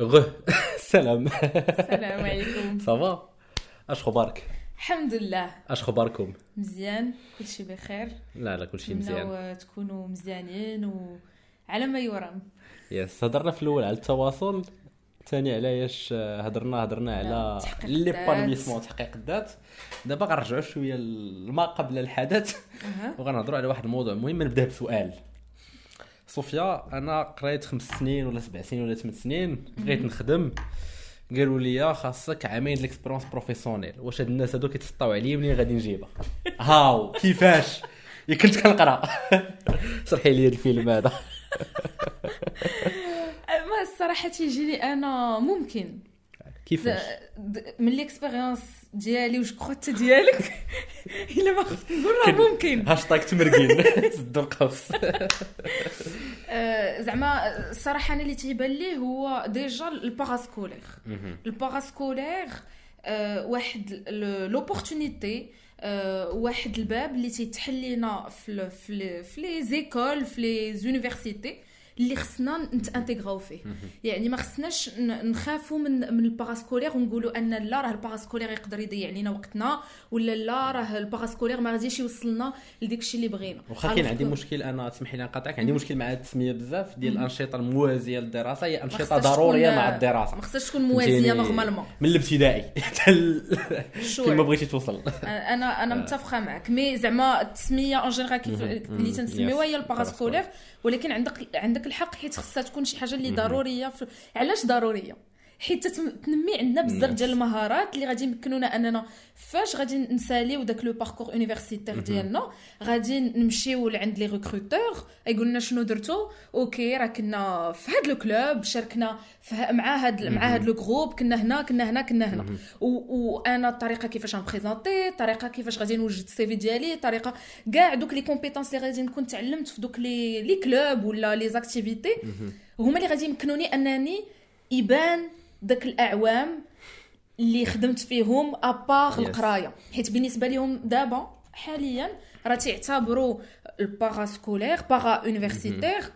غه سلام. السلام عليكم. صافا اش خبارك؟ الحمد لله. اش خباركم؟ مزيان كلشي بخير. لا لا كلشي مزيان. تكونوا مزيانين وعلى ما يرام يس هضرنا في الأول على التواصل ثاني علاش هضرنا هضرنا على تحقيق لي الذات. بانيسمون تحقيق الذات. دابا غنرجعوا شوية لما قبل الحدث. وغنهضروا على واحد الموضوع مهم نبدأ بسؤال. صوفيا أنا قريت خمس سنين ولا سبع سنين ولا ثمان سنين بغيت نخدم. قالوا لي خاصك عامين ديال ال expérience professionnelle واش هاد الناس هادو كيتسطاو عليا منين غادي نجيبها؟ هاو كيفاش؟ كنت كنقرا. شرحي لي الفيلم هذا. ما الصراحة تيجيني أنا ممكن. كيفاش؟ من l'expérience ديالي وش كخوت ديالك إلا ما خفت نقول راه ممكن. هاشتاغ تمرقين. سدوا القوس. آه، زعما الصراحه أنا اللي تيبان لي هو déjà ال parascolaire ال parascolaire آه، واحد l'opportunité آه، واحد الباب اللي تيتحل لينا في les écoles في les universités اللي خصنا نتانتيغراو فيه. يعني ما خصناش نخافوا من من ال parascolaire ونقولوا أن لا راه ال parascolaire يقدر يضيع علينا وقتنا ولا لا راه ال parascolaire ما غاديش يوصلنا لديك الشيء اللي بغينا. واخا كاين عندي مشكل أنا تسمحي لي نقاطعك؟ عندي مشكل مع التسميه بزاف ديال الأنشطة الموازية للدراسة هي أنشطة ضرورية مع الدراسة. ما خصهاش تكون موازية؟ normalement من الابتدائي. حتى ال- Sure. فين ما بغيتي توصل. أنا أنا متفقة معك. mais زعما التسميه en général كيف. اللي تنسميوها. هي ال parascolaire ولكن عندك عندك الحق حيت خصها تكون شي حاجة اللي ضرورية في... علاش ضرورية؟ حيت تنمي عندنا بزاف. ديال المهارات اللي غادي يمكنونا اننا فاش غادي نساليو داك le parcours universitaire ديالنا. غادي نمشيو لعند les recruteurs يقول لنا شنو درتو؟ OK راه كنا في هاد le club شاركنا مع هاد مع هاد le groupe كنا هنا كنا هنا كنا هنا. وأنا الطريقة كيفاش غنبريزونتي الطريقة كيفاش غادي نوجد ال CV ديالي الطريقة كاع دوك les compétences اللي غادي نكون تعلمت في دوك les les clubs ولا les activités هما اللي غادي يمكنوني أنني يبان داك الأعوام اللي خدمت فيهم à part Yes. القراية. حيت بالنسبة لهم دابا حاليا راه تيعتبروا ال parascolaire para-universitaire ك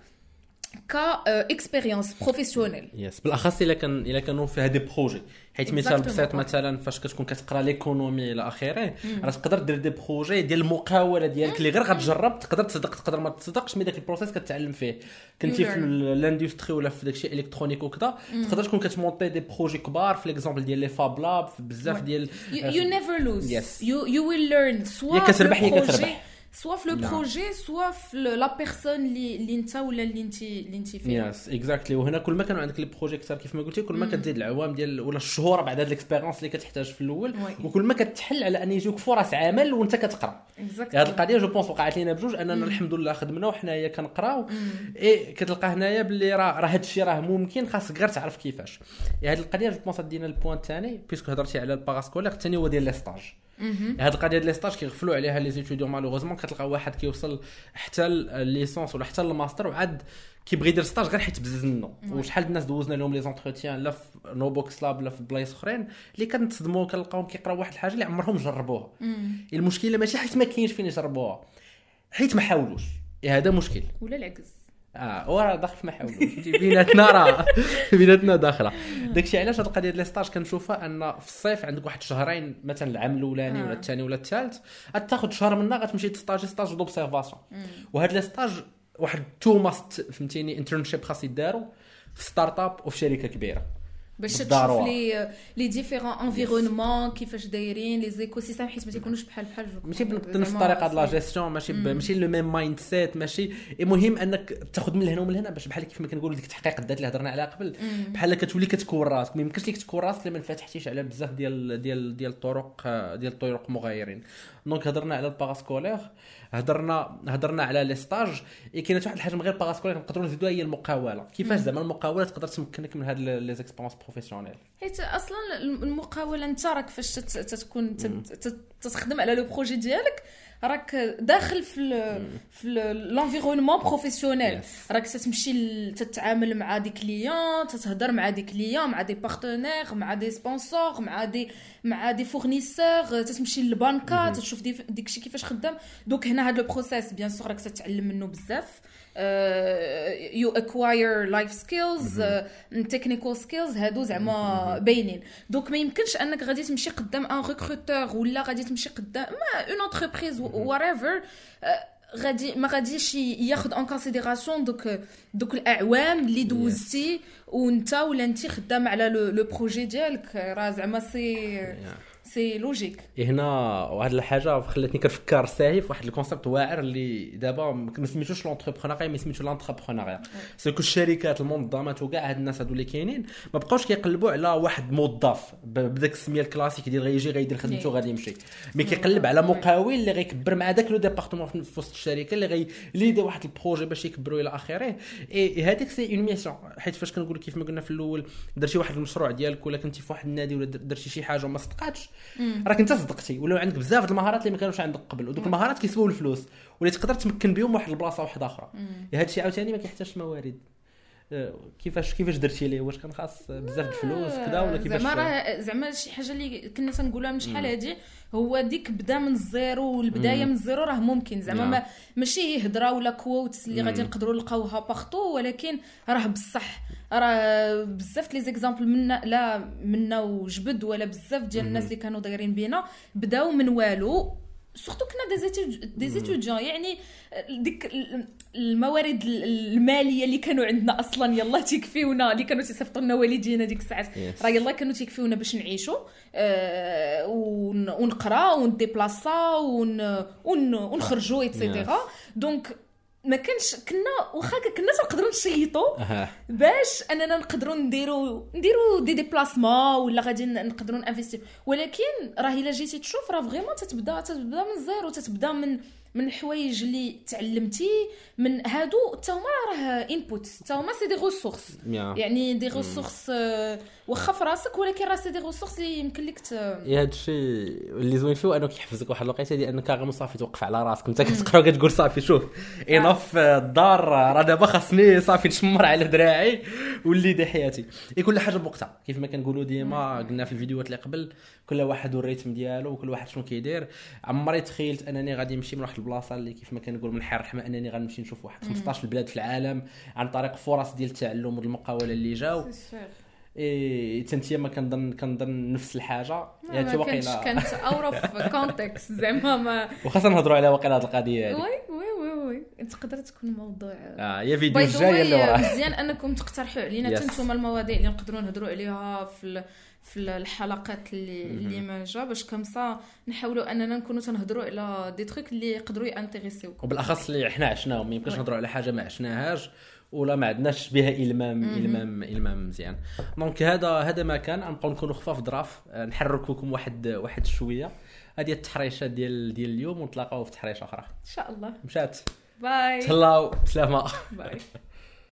expérience professionnelle yes بالأخص إلا كان إلا كانوا فيها des projets حيت مثال. بسيط مثلا فاش كتكون كتقرأ l'économie إلى آخره راه تقدر دير des projets ديال المقاولة ديالك اللي غير غتجرب تقدر تصدق تقدر ما تصدقش mais داك ال process كتعلم فيه كنتي في. ال industry ولا في داكشي électronique وكذا تقدر تكون كتمونطي des projets كبار في l'exemple ديال les fab labs في بزاف. ديال lose Yes. you you will learn soit يا كتربح يا كتربح. نعم. projet soit في la personne اللي اللي انت ولا اللي انت اللي انت فيها yes exactly وهنا كل ما كانوا عندك les projets كثر. كيف ما قلتي كل ما كتزيد العوام ديال ولا الشهور بعد هاد ال expérience اللي كتحتاج في الأول. وكل ما كتحل على أن يجيوك فرص عمل وأنت كتقرأ. Exactly. هاد القضية je pense وقعت لينا بجوج أننا الحمد لله خدمنا وحنايا كنقراو اي كتلقى هنايا باللي راه راه هاد الشيء راه ممكن خاصك غير تعرف كيفاش. هاد القضية je pense دينا ال point الثاني puisque هضرتي على ال parascolaire الثاني هو ديال les stages هاد القضية ديال les stages كيغفلوا عليها les étudiants malheureusement كتلقى واحد كيوصل حتى ال licence ولا حتى الماستر وعاد كيبغي يدير stage غير حيت بزز منه. وشحال الناس دوزنا لهم les entretiens لا في نو بوكس لاب لا في بلايص أخرين اللي كنتصدموا كنلقاوهم كيقراو واحد الحاجة اللي عمرهم جربوها. المشكلة ماشي حيت ما كاينش فين يجربوها حيت ما حاولوش. إيه هذا مشكل. ولا العكس. آه وراه داخل في ما حاولوش بيناتنا راه. بيناتنا داخلة. داكشي علاش هاد القضية ديال les stages كنشوفها؟ أن في الصيف عندك واحد شهرين مثلا العام الأولاني آه. ولا الثاني ولا الثالث غتاخذ شهر منها غتمشي تستاجي stage d'observation وهاد les stages واحد the must فهمتيني internship خاص يداروا في startup وفي شركة كبيرة. باش تشوف. les les différents environnements كيفاش دايرين les écosystèmes حيت ما تيكونوش بحال بحال ماشي. بنفس الطريقة ديال لا. جيستيون ماشي. ماشي le même mindset ماشي المهم أنك تاخذ من هنا ومن هنا باش بحال كيف ما كنقولوا ديك تحقيق الذات اللي هضرنا عليها قبل بحال كتولي كتكون راسك ما يمكنش لك تكون راسك الا ما انفتحتيش على بزاف ديال ديال ديال الطرق ديال الطرق مغايرين donc هضرنا على ال parascolaire هضرنا هضرنا على les stages إيه كاينة واحد الحاجة من غير parascolaire نقدروا نزيدوها هي المقاولة. كيفاش زعما المقاولة تقدر تمكنك من هاد les expériences professionnelles؟ حيت أصلا المقاولة أنت راك فاش تت- تتخدم على le projet ديالك راك داخل في ال في l'environnement professionnel. راك تتمشي تتعامل مع des clients تتهضر مع des clients مع des partenaires مع des sponsors مع des مع des fournisseurs تتمشي للبنكه تشوف des ديك الشيء كيفاش خدام. donc هنا هذا ال process bien sûr راك تتعلم منه بزاف. you acquire life skills technical skills هادو زعما باينين. donc ما يمكنش أنك غادي تمشي قدام un recruteur ولا غادي تمشي قدام ما une entreprise whatever غادي ما غاديش ياخذ en considération دوك دوك الاعوام اللي دوزتي وانت ولا انت خدام على le projet ديالك راه زعما c'est c'est logique هنا وهاد الحاجة خلاتني كنفكر ساهي في واحد ال concept واعر اللي دابا ما سميتوش l'entrepreneuriat mais سميتو l'intrapreneuriat c'est que الشركات المنظمات وكاع هاد الناس هادو اللي كاينين ما بقاوش كيقلبوا على واحد موظف بداك السمية الكلاسيك ديال غيجي غيدير خدمته غادي يمشي. mais كيقلب على مقاول اللي غيكبر مع داك le département في وسط الشركة اللي غي واحد ال projet باش يكبروا إلى آخره. اي هذيك c'est une mission حيت فاش كنقول كيف ما قلنا في الأول درتي واحد المشروع ديالك ولا كنتي في واحد النادي ولا درتي شي حاجة وما صدقاتش راك انت صدقتي ولاو عندك بزاف المهارات اللي ما كانوش عندك قبل ودوك المهارات كيسواو الفلوس واللي تقدر تمكن بهم واحد البلاصة واحدة أخرى. هذا الشيء عاوتاني ما كيحتاجش موارد. كيفاش كيفاش درتي ليه؟ واش كان خاص بزاف الفلوس كذا ولا كيفاش زعما راه زعما شي حاجة اللي كنا تنقولها من شحال هادي هو ديك بدا من ال zéro والبداية من ال zéro راه ممكن. زعما ما ماشي هضره ولا quotes اللي غادي نقدروا نلقاوها partout ولكن راه بصح. راه بزاف les exemples منا لا منا وجبد ولا بزاف ديال الناس اللي كانوا دايرين بينا بداو من والو. surtout كنا des étudiants يعني ديك الموارد المالية اللي كانوا عندنا أصلا يلا تيكفيونا اللي كانوا تيصيفطوا لنا والدينا ديك الساعات. راه يلا كانوا تيكفيونا باش نعيشوا آه ونقرأ ون déplacer ونخرجوا et cetera donc ما كانش كنا واخا كنا تنقدروا نشيطوا باش أننا نقدروا نديروا نديروا des déplacements ولا غادي نقدروا ن investir ولكن راه إلا جيتي تشوف راه vraiment تتبدا تتبدا من ال zéro تتبدا من من الحوايج اللي تعلمتي من هادو حتى هما راه input حتى هما c'est des ressources يعني des ressources آه، واخا في راسك ولكن راه c'est des ressources اللي يمكن لك ت... هذا الشيء اللي زوين فيه أنه كيحفزك واحد الوقيتة ديال انك غير صافي توقف على راسك. انت كتقرأ كتقول صافي شوف انف الدار راه دابا خاصني صافي نشمر على دراعي واللي دي حياتي كل حاجة بوقتها. كيف ما كنقولوا ديما قلنا في الفيديوهات اللي قبل كل واحد وال rythme ديالو وكل واحد شنو كيدير. عمري تخيلت أنني غادي نمشي من واحد البلاصه اللي كيف ما كنقول من حير الرحمه أنني غنمشي نشوف واحد 15 البلاد في العالم عن طريق فرص ديال التعلم والمقاولة اللي جاو. إي تنتيا ما كنظن كنظن نفس الحاجة. يعني واقيلا كانت اور اوف كونتكست زعما ما وخاصة نهضروا على واقيلا هذه القضية هذه تقدر تكون موضوع آه هي فيديو وراه. مزيان أنكم تقترحوا علينا. حتى المواضيع اللي نقدروا نهضروا عليها في في الحلقات اللي اللي ما جا. باش كمسا نحاولوا أننا نكونوا تنهضروا على دي تروك اللي يقدروا يانتريسيوكم وبالأخص اللي حنا عشناهم. ما يمكنش نهضروا على حاجة ما عشناهاش ولا ما عندناش بها المام المام إلمام مزيان. دونك هذا هذا ما كان. نبقاو نكونوا خفاف ظراف نحركوكم واحد واحد شوية. هذه التحريشة ديال ديال اليوم ونتلاقاو في تحريشة أخرى. إن شاء الله. مشات. Bye. Ciao, selamat. Bye.